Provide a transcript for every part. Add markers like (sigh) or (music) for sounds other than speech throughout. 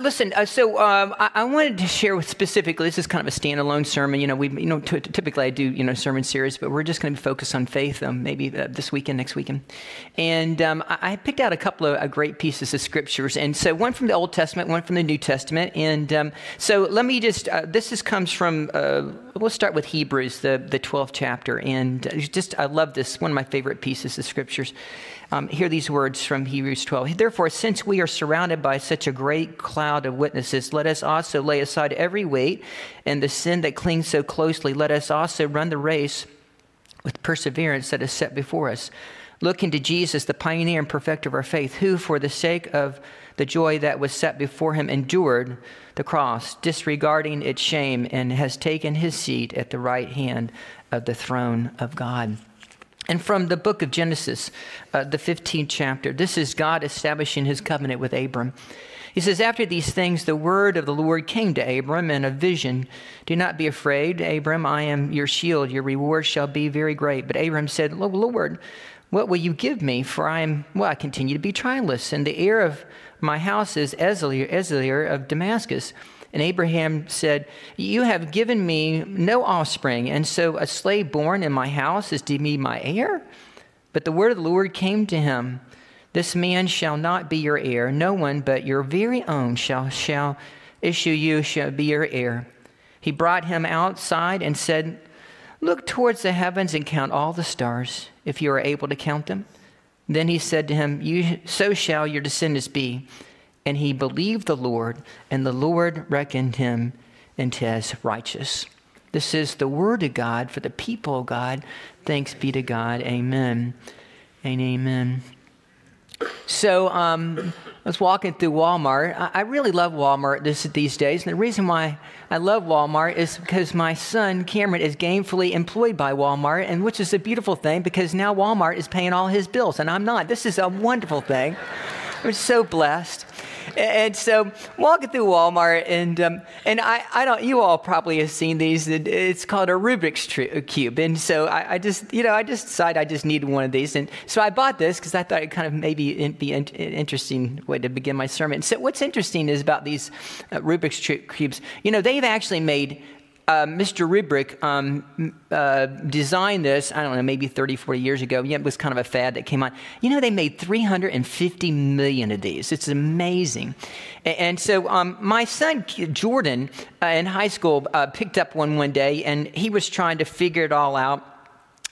Listen, uh, so um, I, I, wanted to share with specifically. This is kind of a standalone sermon. You know, we, you know, t- typically I do, you know, sermon series, but we're just going to be focused on faith, um, maybe uh, this weekend, next weekend. And um, I, I, picked out a couple of uh, great pieces of scriptures, and so one from the Old Testament, one from the New Testament. And um, so let me just. Uh, this is, comes from. Uh, we'll start with Hebrews, the the twelfth chapter, and uh, just I love this. One of my favorite pieces of scriptures. Um, hear these words from Hebrews 12. Therefore, since we are surrounded by such a great cloud of witnesses, let us also lay aside every weight and the sin that clings so closely. Let us also run the race with perseverance that is set before us. Looking to Jesus, the pioneer and perfecter of our faith, who, for the sake of the joy that was set before him, endured the cross, disregarding its shame, and has taken his seat at the right hand of the throne of God. And from the book of Genesis, uh, the 15th chapter, this is God establishing his covenant with Abram. He says, After these things, the word of the Lord came to Abram in a vision. Do not be afraid, Abram, I am your shield. Your reward shall be very great. But Abram said, Lord, what will you give me? For I am, well, I continue to be childless, and the heir of my house is Eliezer of Damascus. And Abraham said, You have given me no offspring, and so a slave born in my house is to be my heir? But the word of the Lord came to him This man shall not be your heir. No one but your very own shall, shall issue you, shall be your heir. He brought him outside and said, Look towards the heavens and count all the stars, if you are able to count them. Then he said to him, you, So shall your descendants be and he believed the Lord, and the Lord reckoned him into as righteous. This is the word of God for the people of God. Thanks be to God. Amen and amen. So um, I was walking through Walmart. I, I really love Walmart this, these days. And the reason why I love Walmart is because my son, Cameron, is gainfully employed by Walmart, and which is a beautiful thing because now Walmart is paying all his bills, and I'm not. This is a wonderful thing. I'm so blessed and so walking through Walmart, and um, and I, I don't, you all probably have seen these. It's called a Rubik's cube, and so I, I just, you know, I just decided I just needed one of these, and so I bought this because I thought it kind of maybe be an interesting way to begin my sermon. So what's interesting is about these uh, Rubik's cubes. You know, they've actually made uh, Mr. Rubik um, uh, designed this, I don't know, maybe 30, 40 years ago. Yeah, it was kind of a fad that came on. You know, they made 350 million of these. It's amazing. And, and so um, my son, Jordan, uh, in high school, uh, picked up one one day and he was trying to figure it all out.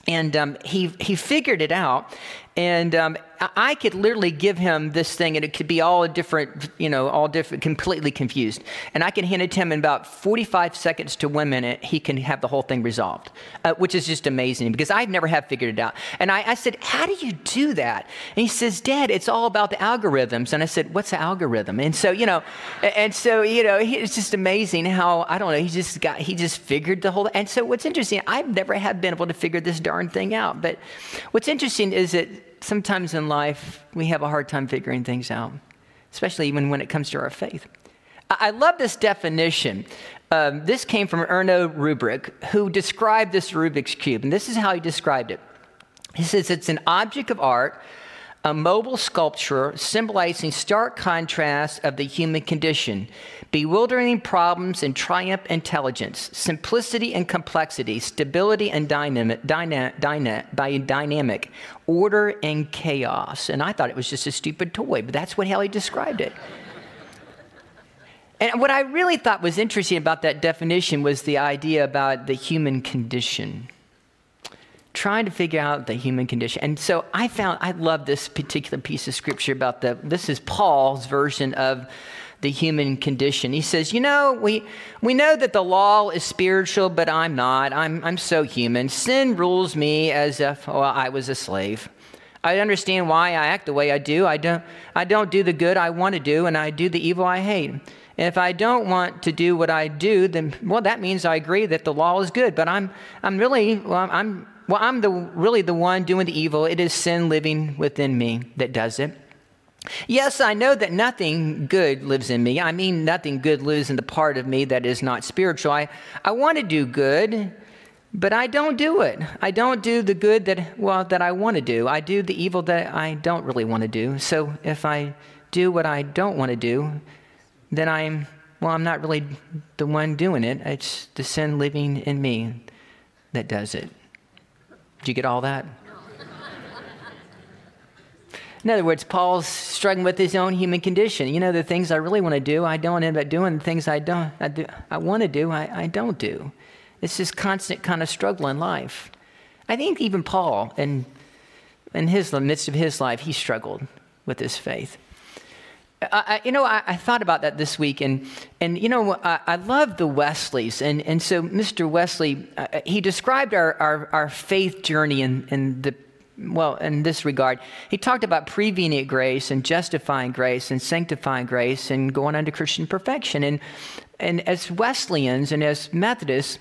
And um, he, he figured it out. And um, I could literally give him this thing and it could be all different, you know, all different, completely confused. And I can hand it to him in about 45 seconds to one minute, he can have the whole thing resolved, uh, which is just amazing because I've never have figured it out. And I, I, said, How do you do that? And he says, Dad, it's all about the algorithms. And I said, What's the algorithm? And so, you know, and so, you know, it's just amazing how, I don't know, he just got, he just figured the whole, and so what's interesting, I've never have been able to figure this darn thing out. But what's interesting is that sometimes in life we have a hard time figuring things out, especially even when it comes to our faith. I love this definition. Um, this came from Erno Rubik, who described this Rubik's Cube, and this is how he described it. He says it's an object of art a mobile sculpture symbolizing stark contrast of the human condition, bewildering problems and triumph intelligence, simplicity and complexity, stability and dynamic, dyna, dyna, dynamic, order and chaos. And I thought it was just a stupid toy, but that's what he described it. And what I really thought was interesting about that definition was the idea about the human condition trying to figure out the human condition. And so I found, I love this particular piece of scripture about the, this is Paul's version of the human condition. He says, You know, we, we know that the law is spiritual, but I'm not. I'm, I'm so human. Sin rules me as if well, I was a slave. I understand why I act the way I do. I don't, I don't do the good I want to do, and I do the evil I hate. And if I don't want to do what I do, then, well, that means I agree that the law is good, but I'm, I'm really, well, I'm, well, I'm the, really the one doing the evil. It is sin living within me that does it. Yes, I know that nothing good lives in me. I mean, nothing good lives in the part of me that is not spiritual. I, I want to do good, but I don't do it. I don't do the good that, well, that I want to do. I do the evil that I don't really want to do. So if I do what I don't want to do, then I'm, well, I'm not really the one doing it. It's the sin living in me that does it. Did you get all that? In other words, Paul's struggling with his own human condition. You know, the things I really want to do, I don't end up doing. The things I don't, I, do, I want to do, I, I don't do. It's this constant kind of struggle in life. I think even Paul, in, in his, the midst of his life, he struggled with his faith. I, you know, I, I, thought about that this week, and, and you know, I, I love the Wesleys. And, and so, Mr. Wesley, uh, he described our, our, our faith journey in, in the well, in this regard, he talked about prevenient grace and justifying grace and sanctifying grace and going under Christian perfection. And, and as Wesleyans and as Methodists,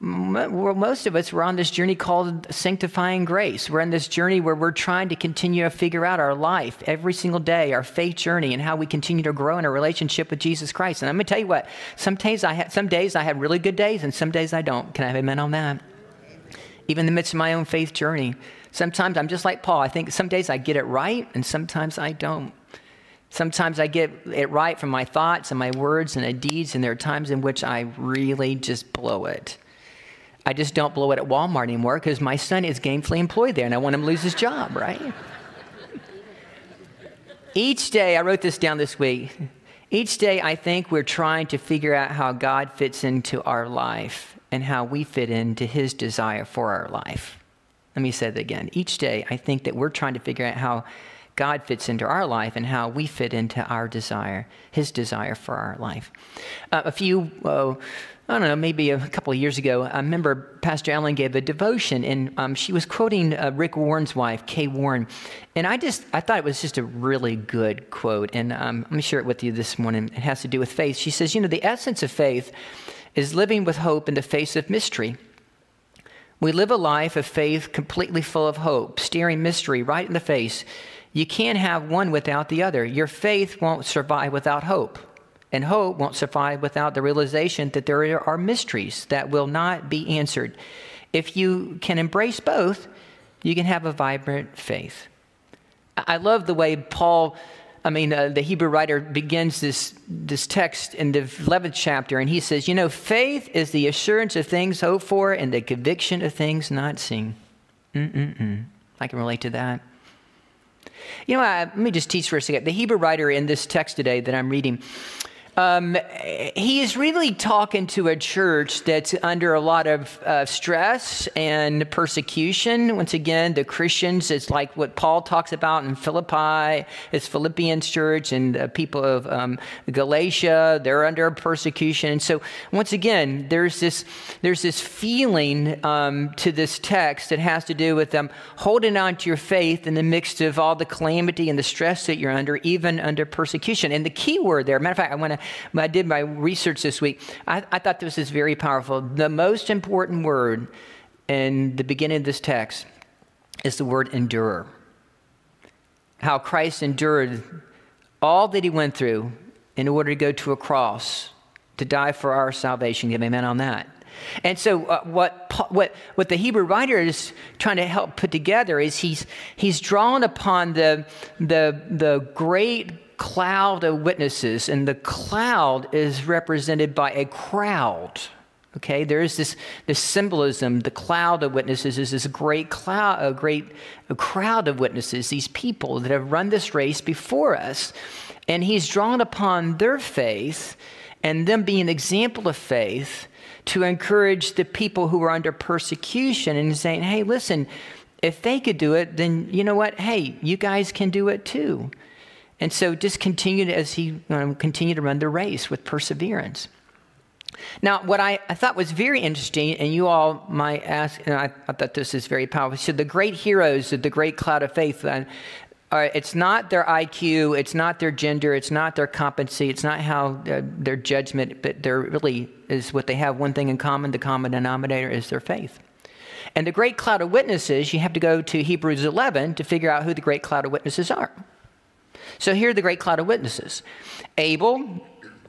most of us were on this journey called sanctifying grace. We're on this journey where we're trying to continue to figure out our life every single day, our faith journey, and how we continue to grow in our relationship with Jesus Christ. And I'm going to tell you what: some days I had, some days I have really good days, and some days I don't. Can I have amen on that? Even in the midst of my own faith journey, sometimes I'm just like Paul. I think some days I get it right, and sometimes I don't. Sometimes I get it right from my thoughts and my words and my deeds, and there are times in which I really just blow it. I just don't blow it at Walmart anymore because my son is gainfully employed there and I want him to lose his job, right? Each day, I wrote this down this week. Each day, I think we're trying to figure out how God fits into our life and how we fit into his desire for our life. Let me say that again. Each day, I think that we're trying to figure out how God fits into our life and how we fit into our desire, his desire for our life. Uh, a few, uh, I don't know, maybe a couple of years ago, I remember Pastor Ellen gave a devotion, and um, she was quoting uh, Rick Warren's wife, Kay Warren, and I just I thought it was just a really good quote, and um, let me share it with you this morning. It has to do with faith. She says, "You know, the essence of faith is living with hope in the face of mystery." We live a life of faith completely full of hope, staring mystery right in the face. You can't have one without the other. Your faith won't survive without hope. And hope won't survive without the realization that there are mysteries that will not be answered. If you can embrace both, you can have a vibrant faith. I love the way Paul, I mean, uh, the Hebrew writer begins this, this text in the 11th chapter, and he says, You know, faith is the assurance of things hoped for and the conviction of things not seen. Mm-mm-mm. I can relate to that. You know, uh, let me just teach for a second. The Hebrew writer in this text today that I'm reading, um, he is really talking to a church that's under a lot of uh, stress and persecution. Once again, the Christians, it's like what Paul talks about in Philippi, it's Philippians church, and the people of um, Galatia, they're under persecution. And so, once again, there's this, there's this feeling um, to this text that has to do with them holding on to your faith in the midst of all the calamity and the stress that you're under, even under persecution. And the key word there, matter of fact, I want to I did my research this week. I, I thought this was very powerful. The most important word in the beginning of this text is the word endure. How Christ endured all that he went through in order to go to a cross to die for our salvation. Give amen on that. And so, uh, what, what, what the Hebrew writer is trying to help put together is he's, he's drawn upon the, the, the great cloud of witnesses, and the cloud is represented by a crowd. Okay, there is this, this symbolism. The cloud of witnesses is this great cloud, a great a crowd of witnesses, these people that have run this race before us. And he's drawn upon their faith and them being an example of faith to encourage the people who are under persecution and saying, hey, listen, if they could do it, then you know what? Hey, you guys can do it too. And so just continued as he um, continued to run the race with perseverance. Now, what I, I thought was very interesting, and you all might ask, and I, thought this is very powerful. So, the great heroes of the great cloud of faith, uh, it's not their IQ, it's not their gender, it's not their competency, it's not how uh, their judgment, but there really is what they have one thing in common. The common denominator is their faith. And the great cloud of witnesses, you have to go to Hebrews 11 to figure out who the great cloud of witnesses are. So here are the great cloud of witnesses Abel,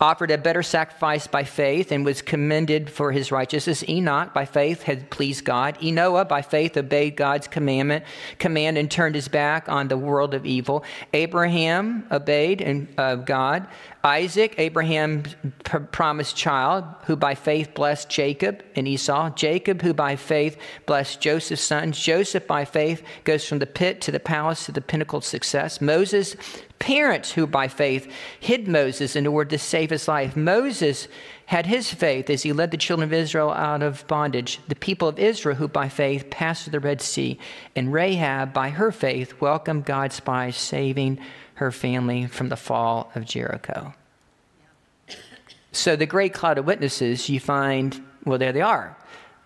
offered a better sacrifice by faith and was commended for his righteousness. Enoch, by faith, had pleased God. Enoah, by faith, obeyed God's commandment, command and turned his back on the world of evil. Abraham obeyed and, uh, God. Isaac, Abraham's pr- promised child, who by faith blessed Jacob and Esau. Jacob, who by faith blessed Joseph's sons. Joseph, by faith, goes from the pit to the palace to the pinnacle of success. Moses, parents who by faith hid Moses in order to save his life. Moses had his faith as he led the children of Israel out of bondage. The people of Israel who by faith passed through the Red Sea. And Rahab, by her faith, welcomed God's spies, saving her family from the fall of Jericho. So the great cloud of witnesses, you find, well, there they are.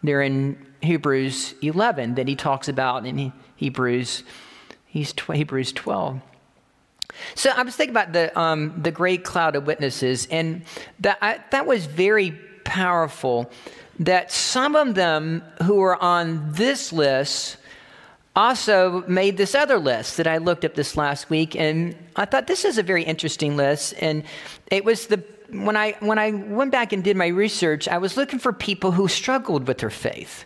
They're in Hebrews 11 that he talks about in Hebrews, he's Hebrews 12. So I was thinking about the, um, the great cloud of witnesses, and that, I, that was very powerful that some of them who were on this list also made this other list that I looked up this last week, and I thought this is a very interesting list. And it was the when I when I went back and did my research, I was looking for people who struggled with their faith.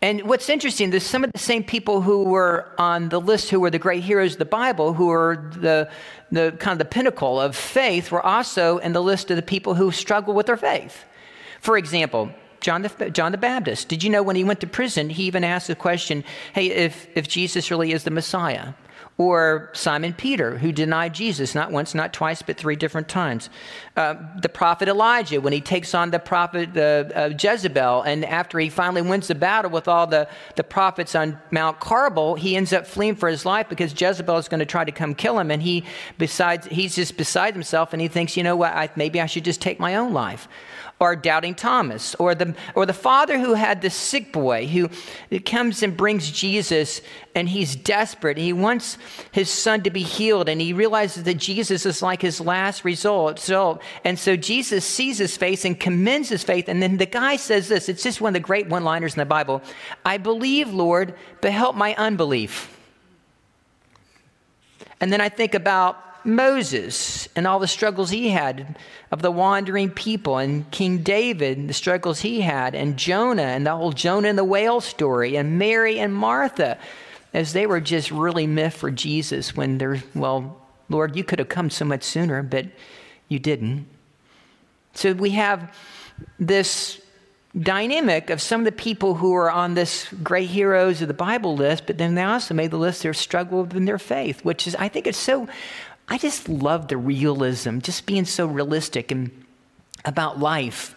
And what's interesting, there's some of the same people who were on the list who were the great heroes of the Bible, who were the, the kind of the pinnacle of faith, were also in the list of the people who struggle with their faith. For example, John the, John the Baptist. Did you know when he went to prison, he even asked the question, hey, if, if Jesus really is the Messiah? Or Simon Peter, who denied Jesus not once, not twice, but three different times. Uh, the prophet Elijah, when he takes on the prophet uh, Jezebel, and after he finally wins the battle with all the, the prophets on Mount Carmel, he ends up fleeing for his life because Jezebel is going to try to come kill him. And he besides, he's just beside himself and he thinks, you know what, I, maybe I should just take my own life or doubting Thomas, or the, or the father who had the sick boy who comes and brings Jesus and he's desperate. He wants his son to be healed and he realizes that Jesus is like his last result. So, and so Jesus sees his face and commends his faith. And then the guy says this it's just one of the great one liners in the Bible I believe, Lord, but help my unbelief. And then I think about Moses and all the struggles he had of the wandering people, and King David the struggles he had, and Jonah and the whole Jonah and the whale story, and Mary and Martha, as they were just really miffed for Jesus when they're, well, Lord, you could have come so much sooner, but you didn't. So we have this dynamic of some of the people who are on this great heroes of the Bible list, but then they also made the list their struggle in their faith, which is, I think it's so I just love the realism, just being so realistic and about life.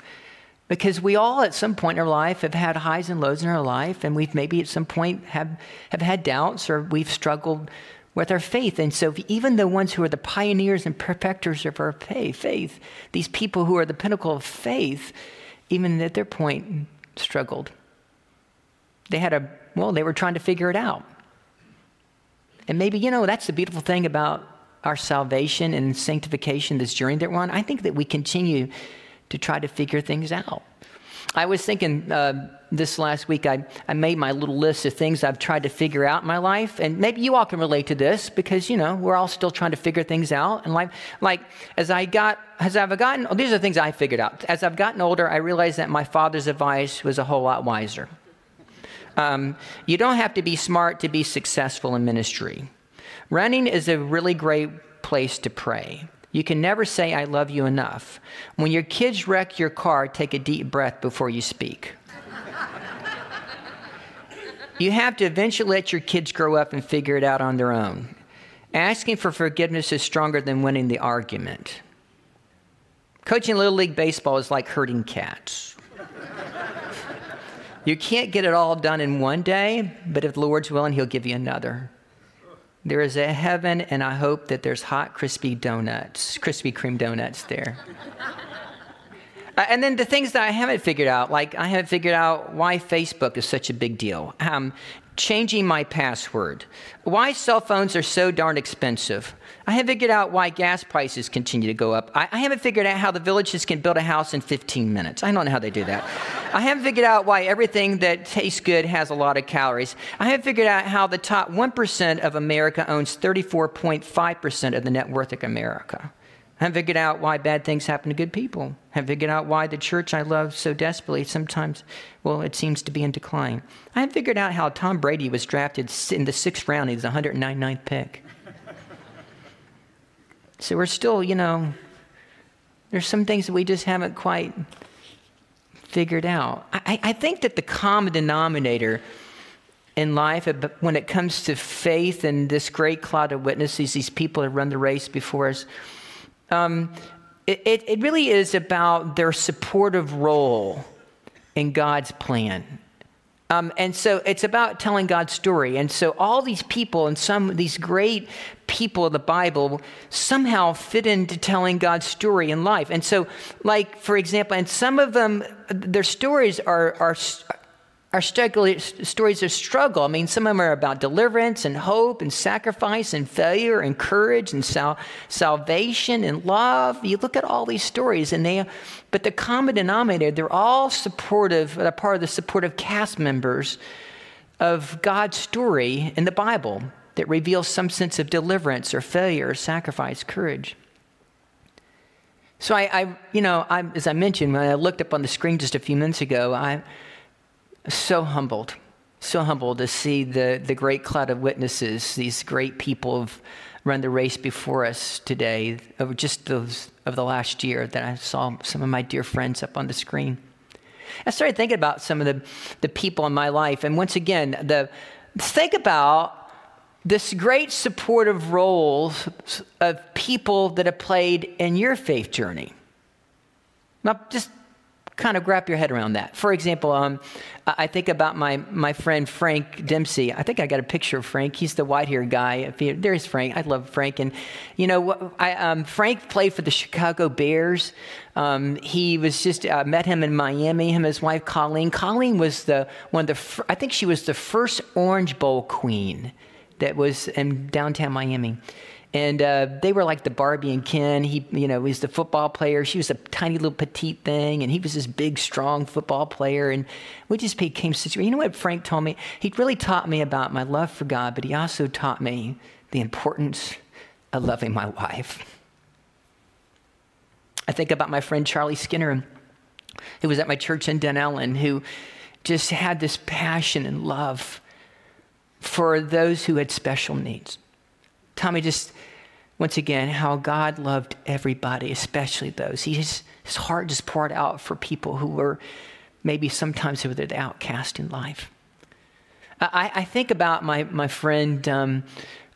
Because we all, at some point in our life, have had highs and lows in our life, and we've maybe at some point have, have had doubts or we've struggled with our faith. And so, even the ones who are the pioneers and perfecters of our faith, these people who are the pinnacle of faith, even at their point, struggled. They had a, well, they were trying to figure it out. And maybe, you know, that's the beautiful thing about our salvation and sanctification, this journey that we're on, I think that we continue to try to figure things out. I was thinking uh, this last week, I, I made my little list of things I've tried to figure out in my life. And maybe you all can relate to this because, you know, we're all still trying to figure things out in life. Like, as I got, as I've gotten, oh, these are the things I figured out. As I've gotten older, I realized that my father's advice was a whole lot wiser. Um, you don't have to be smart to be successful in ministry. Running is a really great place to pray. You can never say, I love you enough. When your kids wreck your car, take a deep breath before you speak. you have to eventually let your kids grow up and figure it out on their own. Asking for forgiveness is stronger than winning the argument. Coaching Little League Baseball is like herding cats. you can't get it all done in one day, but if the Lord's willing, He'll give you another. There is a heaven, and I hope that there's hot, crispy donuts, Krispy Kreme donuts there. uh, and then the things that I haven't figured out, like I haven't figured out why Facebook is such a big deal. Um, changing my password. Why cell phones are so darn expensive. I haven't figured out why gas prices continue to go up. I, I, haven't figured out how the villages can build a house in 15 minutes. I don't know how they do that. I haven't figured out why everything that tastes good has a lot of calories. I haven't figured out how the top 1% of America owns 34.5% of the net worth of America. Haven't figured out why bad things happen to good people. Haven't figured out why the church I love so desperately sometimes, well, it seems to be in decline. I haven't figured out how Tom Brady was drafted in the sixth round. He's the 199th pick. so we're still, you know, there's some things that we just haven't quite figured out. I, I think that the common denominator in life when it comes to faith and this great cloud of witnesses, these people that run the race before us, um, it, it, really is about their supportive role in God's plan. Um, and so it's about telling God's story. And so all these people and some these great people of the Bible somehow fit into telling God's story in life. And so, like for example, and some of them, their stories are are are stories of struggle. I mean, some of them are about deliverance and hope and sacrifice and failure and courage and sal- salvation and love. You look at all these stories, and they, but the common denominator, they're all supportive, they're part of the supportive cast members of God's story in the Bible that reveals some sense of deliverance or failure or sacrifice, courage. So I, I you know, I, as I mentioned, when I looked up on the screen just a few minutes ago, I so humbled, so humbled to see the, the great cloud of witnesses, these great people have run the race before us today, over just those of the last year that I saw some of my dear friends up on the screen. I started thinking about some of the, the people in my life, and once again, the think about this great supportive roles of people that have played in your faith journey. Now, just kind of wrap your head around that. For example, um, I think about my, my friend Frank Dempsey. I think I got a picture of Frank. He's the white haired guy. There's Frank. I love Frank. And, you know, I, um, Frank played for the Chicago Bears. Um, he was just, I uh, met him in Miami, him and his wife Colleen. Colleen was the one of the, I think she was the first Orange Bowl queen that was in downtown Miami. And uh, they were like the Barbie and Ken. He, you know, was the football player. She was a tiny little petite thing, and he was this big, strong football player. And we just became such. You know what Frank told me? He really taught me about my love for God, but he also taught me the importance of loving my wife. I think about my friend Charlie Skinner, who was at my church in Dunnellon, who just had this passion and love for those who had special needs. Tommy just, once again, how God loved everybody, especially those. He just, his heart just poured out for people who were maybe sometimes were the outcast in life. I, I think about my, my friend um,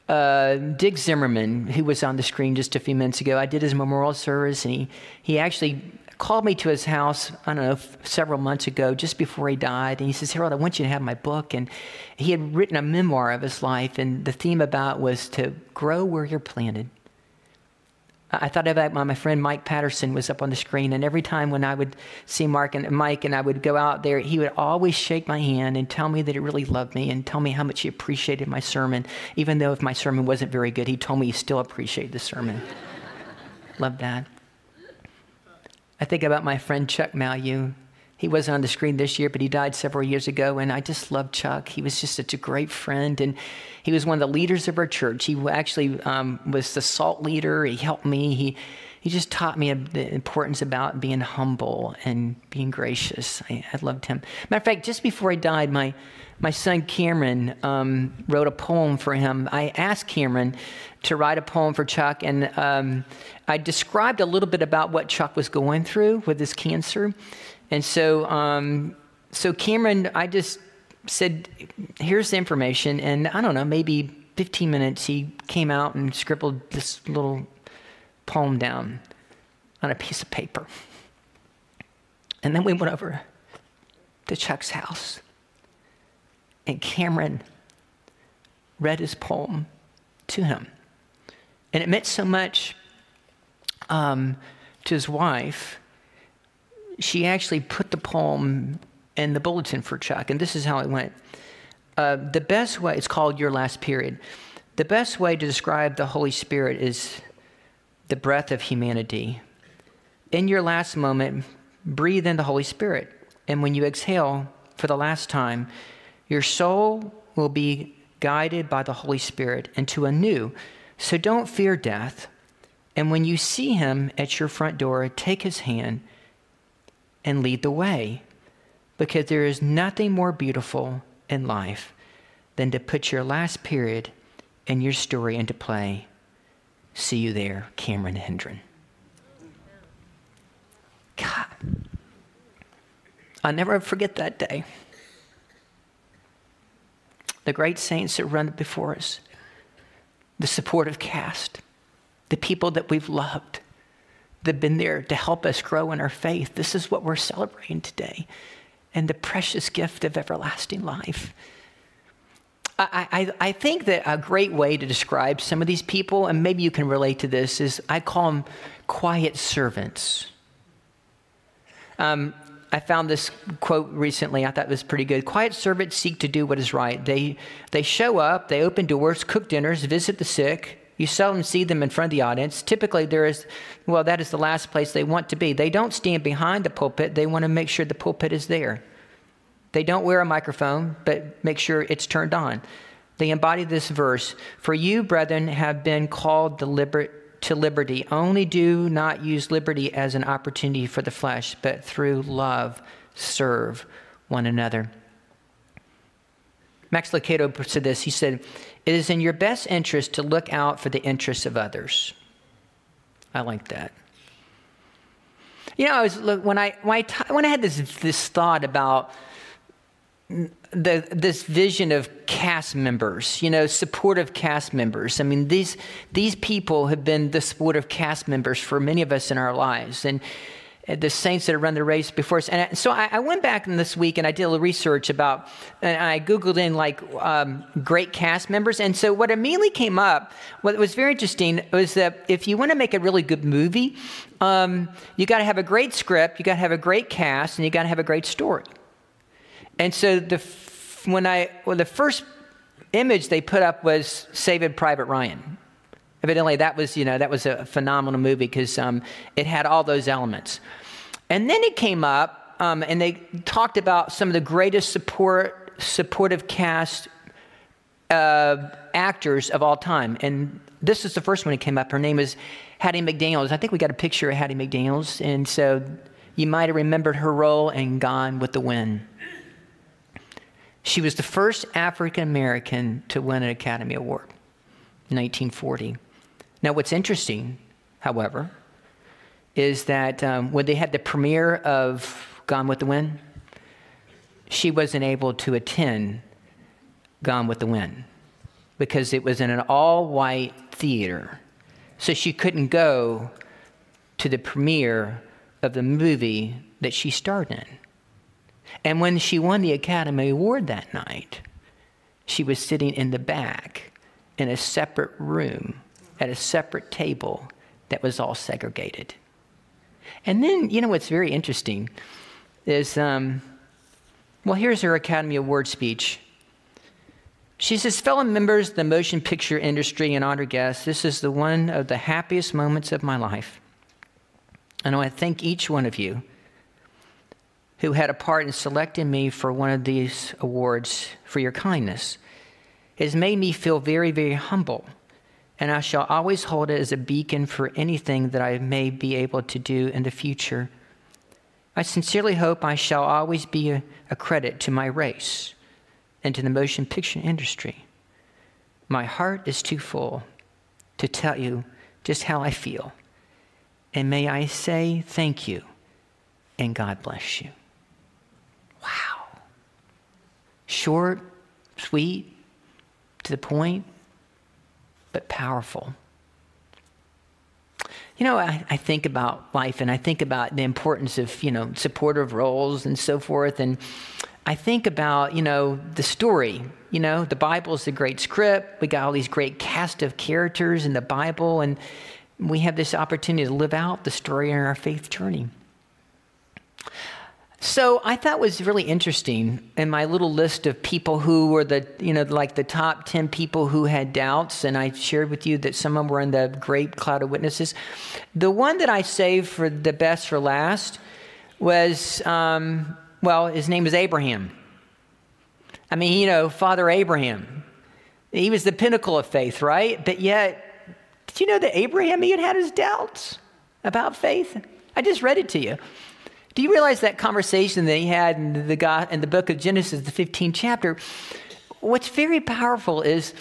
uh, Dick Zimmerman, who was on the screen just a few minutes ago. I did his memorial service, and he, he actually called me to his house, I don't know, several months ago, just before he died. And he says, Harold, I want you to have my book. And he had written a memoir of his life, and the theme about was to grow where you're planted. I thought about my, my friend Mike Patterson was up on the screen, and every time when I would see Mark and Mike and I would go out there, he would always shake my hand and tell me that he really loved me and tell me how much he appreciated my sermon. Even though if my sermon wasn't very good, he told me he still appreciated the sermon. (laughs) Love that. I think about my friend Chuck Malyu. He wasn't on the screen this year, but he died several years ago, and I just love Chuck. He was just such a great friend, and he was one of the leaders of our church. He actually um, was the salt leader. He helped me. He he just taught me the importance about being humble and being gracious. I, I loved him. Matter of fact, just before he died, my my son Cameron um, wrote a poem for him. I asked Cameron to write a poem for Chuck, and um, I described a little bit about what Chuck was going through with his cancer. And so, um, so Cameron, I just said, "Here's the information," and I don't know, maybe 15 minutes, he came out and scribbled this little poem down on a piece of paper. And then we went over to Chuck's house and Cameron read his poem to him. And it meant so much um, to his wife. She actually put the poem in the bulletin for Chuck, and this is how it went. Uh, the best way, it's called Your Last Period. The best way to describe the Holy Spirit is the breath of humanity. In your last moment, breathe in the Holy Spirit. And when you exhale for the last time, your soul will be guided by the Holy Spirit into a new. So don't fear death. And when you see him at your front door, take his hand and lead the way. Because there is nothing more beautiful in life than to put your last period in your story into play. See you there, Cameron Hendren. God, I'll never forget that day. The great saints that run before us, the supportive cast, the people that we've loved, that have been there to help us grow in our faith. This is what we're celebrating today, and the precious gift of everlasting life. I, I, I, think that a great way to describe some of these people, and maybe you can relate to this, is I call them quiet servants. Um, I found this quote recently. I thought it was pretty good. Quiet servants seek to do what is right. They, they show up, they open doors, cook dinners, visit the sick. You seldom see them in front of the audience. Typically, there is, well, that is the last place they want to be. They don't stand behind the pulpit, they want to make sure the pulpit is there. They don't wear a microphone, but make sure it's turned on. They embody this verse For you, brethren, have been called to liberty. Only do not use liberty as an opportunity for the flesh, but through love serve one another. Max Lucado said this. He said, It is in your best interest to look out for the interests of others. I like that. You know, I was when I when I, when I had this this thought about the, this vision of cast members, you know, supportive cast members. I mean, these, these people have been the supportive cast members for many of us in our lives. And the saints that have run the race before us. And so I, I went back this week and I did a little research about, and I Googled in like um, great cast members. And so what immediately came up, what was very interesting was that if you want to make a really good movie, um, you got to have a great script, you got to have a great cast, and you got to have a great story. And so the, when I, well, the first image they put up was Saving Private Ryan. Evidently, that was, you know, that was a phenomenal movie because um, it had all those elements. And then it came up, um, and they talked about some of the greatest support, supportive cast uh, actors of all time. And this is the first one that came up. Her name is Hattie McDaniels. I think we got a picture of Hattie McDaniels. And so you might have remembered her role in Gone with the Wind. She was the first African American to win an Academy Award in 1940. Now, what's interesting, however, is that um, when they had the premiere of Gone with the Wind, she wasn't able to attend Gone with the Wind because it was in an all white theater. So she couldn't go to the premiere of the movie that she starred in. And when she won the Academy Award that night, she was sitting in the back in a separate room at a separate table that was all segregated. And then, you know what's very interesting is, um, well, here's her Academy Award speech. She says, Fellow members of the motion picture industry and honored guests, this is the one of the happiest moments of my life. And I want to thank each one of you who had a part in selecting me for one of these awards for your kindness. It has made me feel very, very humble, and I shall always hold it as a beacon for anything that I may be able to do in the future. I sincerely hope I shall always be a, a credit to my race and to the motion picture industry. My heart is too full to tell you just how I feel. And may I say thank you and God bless you. Wow. Short, sweet, to the point, but powerful. You know, I, I, think about life and I think about the importance of, you know, supportive roles and so forth. And I think about, you know, the story. You know, the Bible is a great script. We got all these great cast of characters in the Bible, and we have this opportunity to live out the story in our faith journey. So I thought was really interesting in my little list of people who were the, you know, like the top 10 people who had doubts, and I shared with you that some of them were in the great cloud of witnesses. The one that I saved for the best for last was, um, well, his name is Abraham. I mean, you know, Father Abraham. He was the pinnacle of faith, right? But yet, Did you know that Abraham even had his doubts about faith? I just read it to you. Do you realize that conversation that he had in the, God, in the book of Genesis, the 15th chapter? What's very powerful is,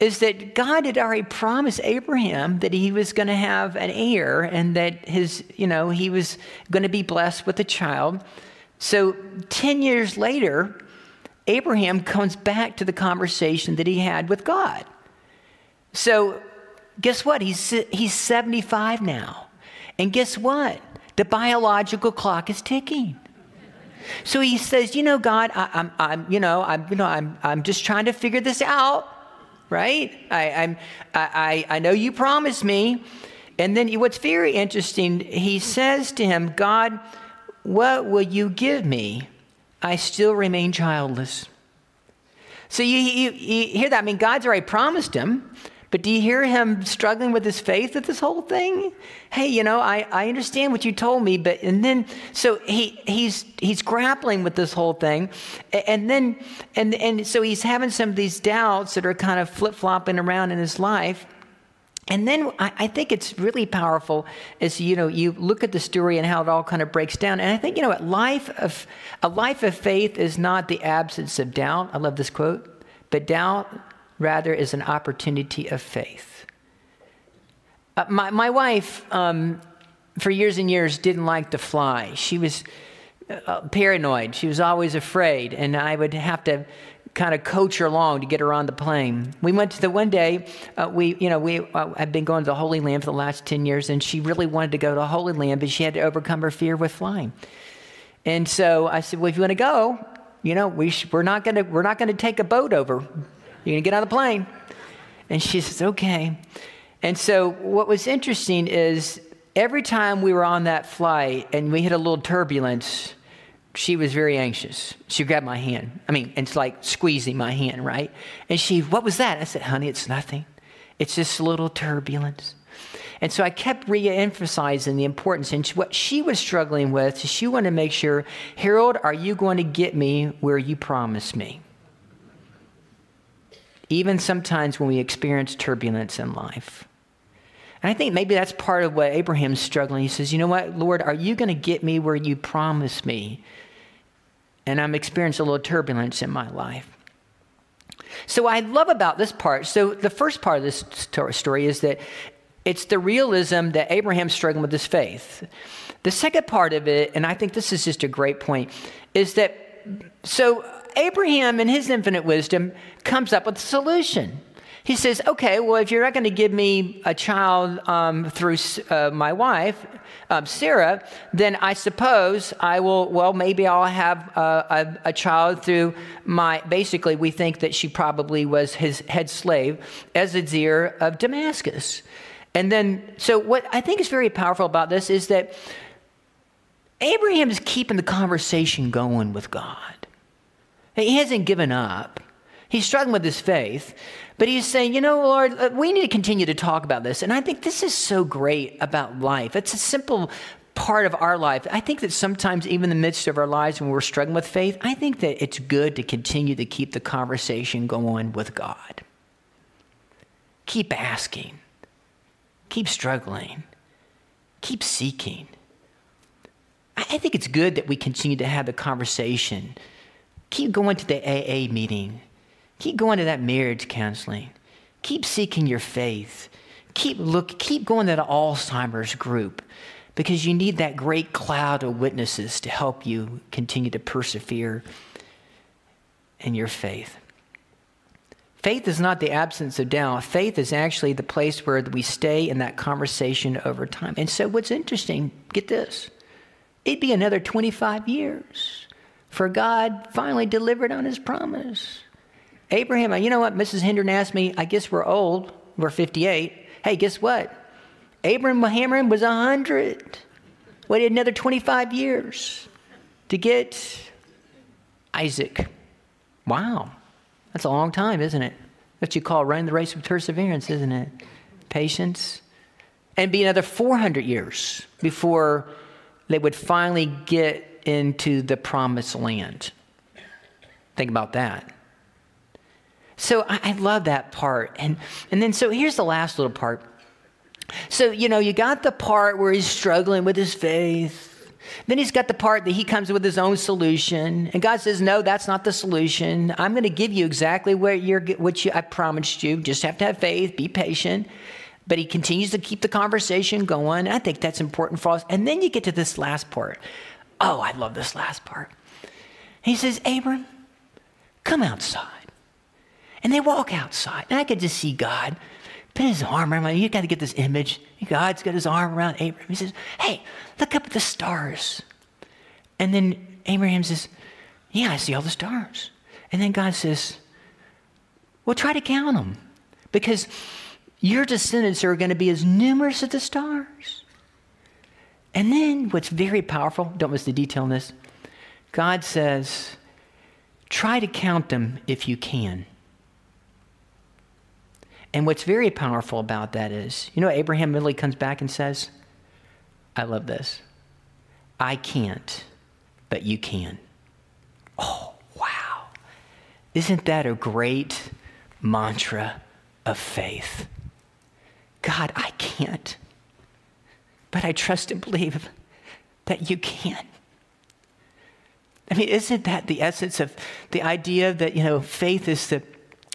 is that God had already promised Abraham that he was going to have an heir and that his, you know, he was going to be blessed with a child. So 10 years later, Abraham comes back to the conversation that he had with God. So guess what? He's, he's 75 now. And guess what? The biological clock is ticking. So he says, you know, God, I, am I'm, I'm, you know, I'm, you know, I'm, I'm just trying to figure this out, right? I, I'm, I, I know you promised me. And then what's very interesting, he says to him, God, what will you give me? I still remain childless. So you, you, you hear that? I mean, God's already promised him. But do you hear him struggling with his faith at this whole thing? Hey, you know, I, I understand what you told me, but and then so he he's he's grappling with this whole thing, and then and and so he's having some of these doubts that are kind of flip flopping around in his life. And then I, I, think it's really powerful as you know you look at the story and how it all kind of breaks down. And I think you know what life of a life of faith is not the absence of doubt. I love this quote, but doubt rather is an opportunity of faith. Uh, my, my wife, um, for years and years, didn't like to fly. She was uh, paranoid. She was always afraid, and I would have to kind of coach her along to get her on the plane. We went to the one day, uh, we, you know, we uh, had been going to the Holy Land for the last 10 years, and she really wanted to go to the Holy Land, but she had to overcome her fear with flying. And so I said, well, if you want to go, you know, we sh- we're not going to, we're not going to take a boat over. You're going to get on the plane. And she says, Okay. And so, what was interesting is every time we were on that flight and we hit a little turbulence, she was very anxious. She grabbed my hand. I mean, it's like squeezing my hand, right? And she, What was that? I said, Honey, it's nothing. It's just a little turbulence. And so I kept re emphasizing the importance. And what she was struggling with, is she wanted to make sure, Harold, are you going to get me where you promised me? Even sometimes when we experience turbulence in life. And I think maybe that's part of what Abraham's struggling. He says, You know what, Lord, are you going to get me where you promised me? And I'm experiencing a little turbulence in my life. So, I love about this part. So, the first part of this story is that it's the realism that Abraham's struggling with his faith. The second part of it, and I think this is just a great point, is that so Abraham, in his infinite wisdom, comes up with a solution. He says, okay, well, if you're not going to give me a child um, through uh, my wife, um, Sarah, then I suppose I will, well, maybe I'll have a, a, child through my, basically, we think that she probably was his head slave, Eliezer of Damascus. And then, so what I think is very powerful about this is that Abraham is keeping the conversation going with God. He hasn't given up. He's struggling with his faith, but he's saying, you know, Lord, uh, we need to continue to talk about this. And I think this is so great about life. It's a simple part of our life. I think that sometimes, even in the midst of our lives when we're struggling with faith, I think that it's good to continue to keep the conversation going with God. Keep asking, keep struggling, keep seeking. I think it's good that we continue to have the conversation Keep going to the AA meeting. Keep going to that marriage counseling. Keep seeking your faith. Keep look keep going to the Alzheimer's group because you need that great cloud of witnesses to help you continue to persevere in your faith. Faith is not the absence of doubt. Faith is actually the place where we stay in that conversation over time. And so, what's interesting, get this, it'd be another 25 years for God finally delivered on his promise. Abraham, you know what? Mrs. Hendren asked me, I guess we're old. We're 58. Hey, guess what? Abraham was 100. Waited another 25 years to get Isaac. Wow. That's a long time, isn't it? What you call running the race with perseverance, isn't it? Patience. And be another 400 years before they would finally get into the promised land. Think about that. So I, love that part. And, and then, so here's the last little part. So, you know, you got the part where he's struggling with his faith. Then he's got the part that he comes with his own solution. And God says, No, that's not the solution. I'm going to give you exactly what, you're, what you, I promised you. Just have to have faith, be patient. But he continues to keep the conversation going. I think that's important for us. And then you get to this last part. Oh, I love this last part. He says, Abram, come outside. And they walk outside. And I could just see God put his arm around. You got to get this image. God's got his arm around Abraham. He says, Hey, look up at the stars. And then Abraham says, Yeah, I see all the stars. And then God says, Well, try to count them because your descendants are going to be as numerous as the stars. And then what's very powerful, don't miss the detail in this, God says, Try to count them if you can. And what's very powerful about that is, you know, Abraham literally comes back and says, I love this. I can't, but you can. Oh, wow. Isn't that a great mantra of faith? God, I can't, but I trust and believe that you can. I mean, isn't that the essence of the idea that, you know, faith is to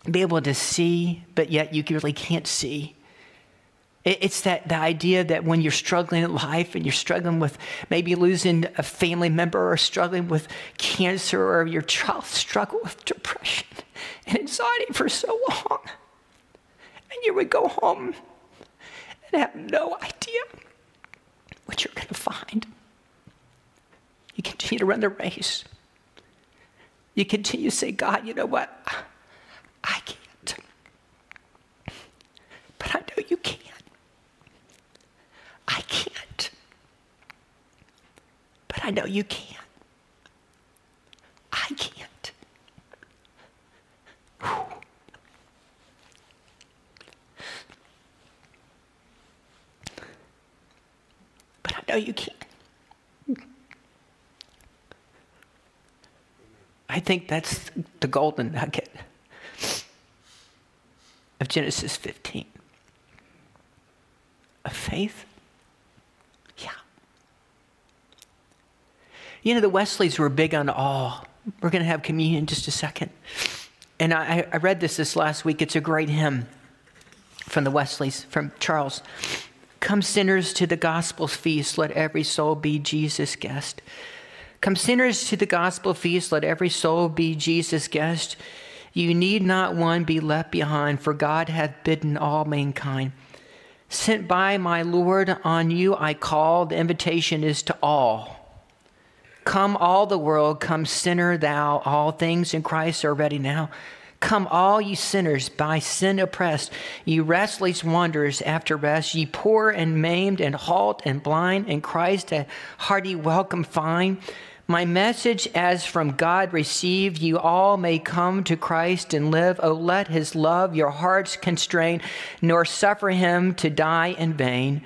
be able to see, but yet you really can't see. It's that the idea that when you're struggling in life and you're struggling with maybe losing a family member or struggling with cancer or your child struggle with depression and anxiety for so long, and you would go home and have no idea what you're going to find. You continue to run the race. You continue to say, God, you know what? I can't. But I know you can. I can't. But I know you can. I can't. Whew. Know you can't. I think that's the golden nugget of Genesis 15. Of faith? Yeah. You know, the Wesleys were big on awe. We're going to have communion in just a second. And I, I read this this last week. It's a great hymn from the Wesleys, from Charles. Come, sinners, to the gospel's feast. Let every soul be Jesus' guest. Come, sinners, to the gospel feast. Let every soul be Jesus' guest. You need not one be left behind, for God hath bidden all mankind. Sent by my Lord, on you I call. The invitation is to all. Come, all the world, come, sinner, thou. All things in Christ are ready now. Come, all ye sinners, by sin oppressed, ye restless wanderers after rest, ye poor and maimed and halt and blind, in Christ a hearty welcome find. My message as from God received, you all may come to Christ and live. Oh, let his love your hearts constrain, nor suffer him to die in vain.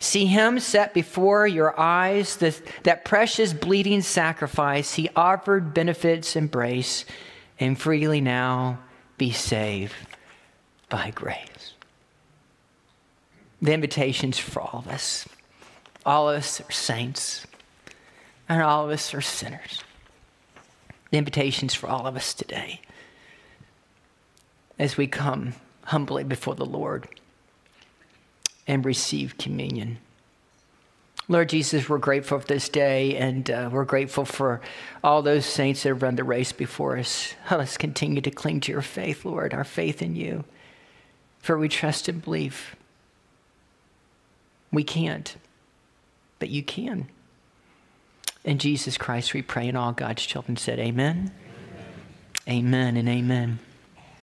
See him set before your eyes, that precious bleeding sacrifice. He offered benefits embrace, and freely now be saved by grace. The invitation's for all of us. All of us are saints and all of us are sinners. The invitation's for all of us today as we come humbly before the Lord and receive communion. Lord Jesus, we're grateful for this day and uh, we're grateful for all those saints that have run the race before us. Let us continue to cling to your faith, Lord, our faith in you. For we trust and believe. We can't, but you can. In Jesus Christ we pray, and all God's children said, Amen. Amen, amen and amen.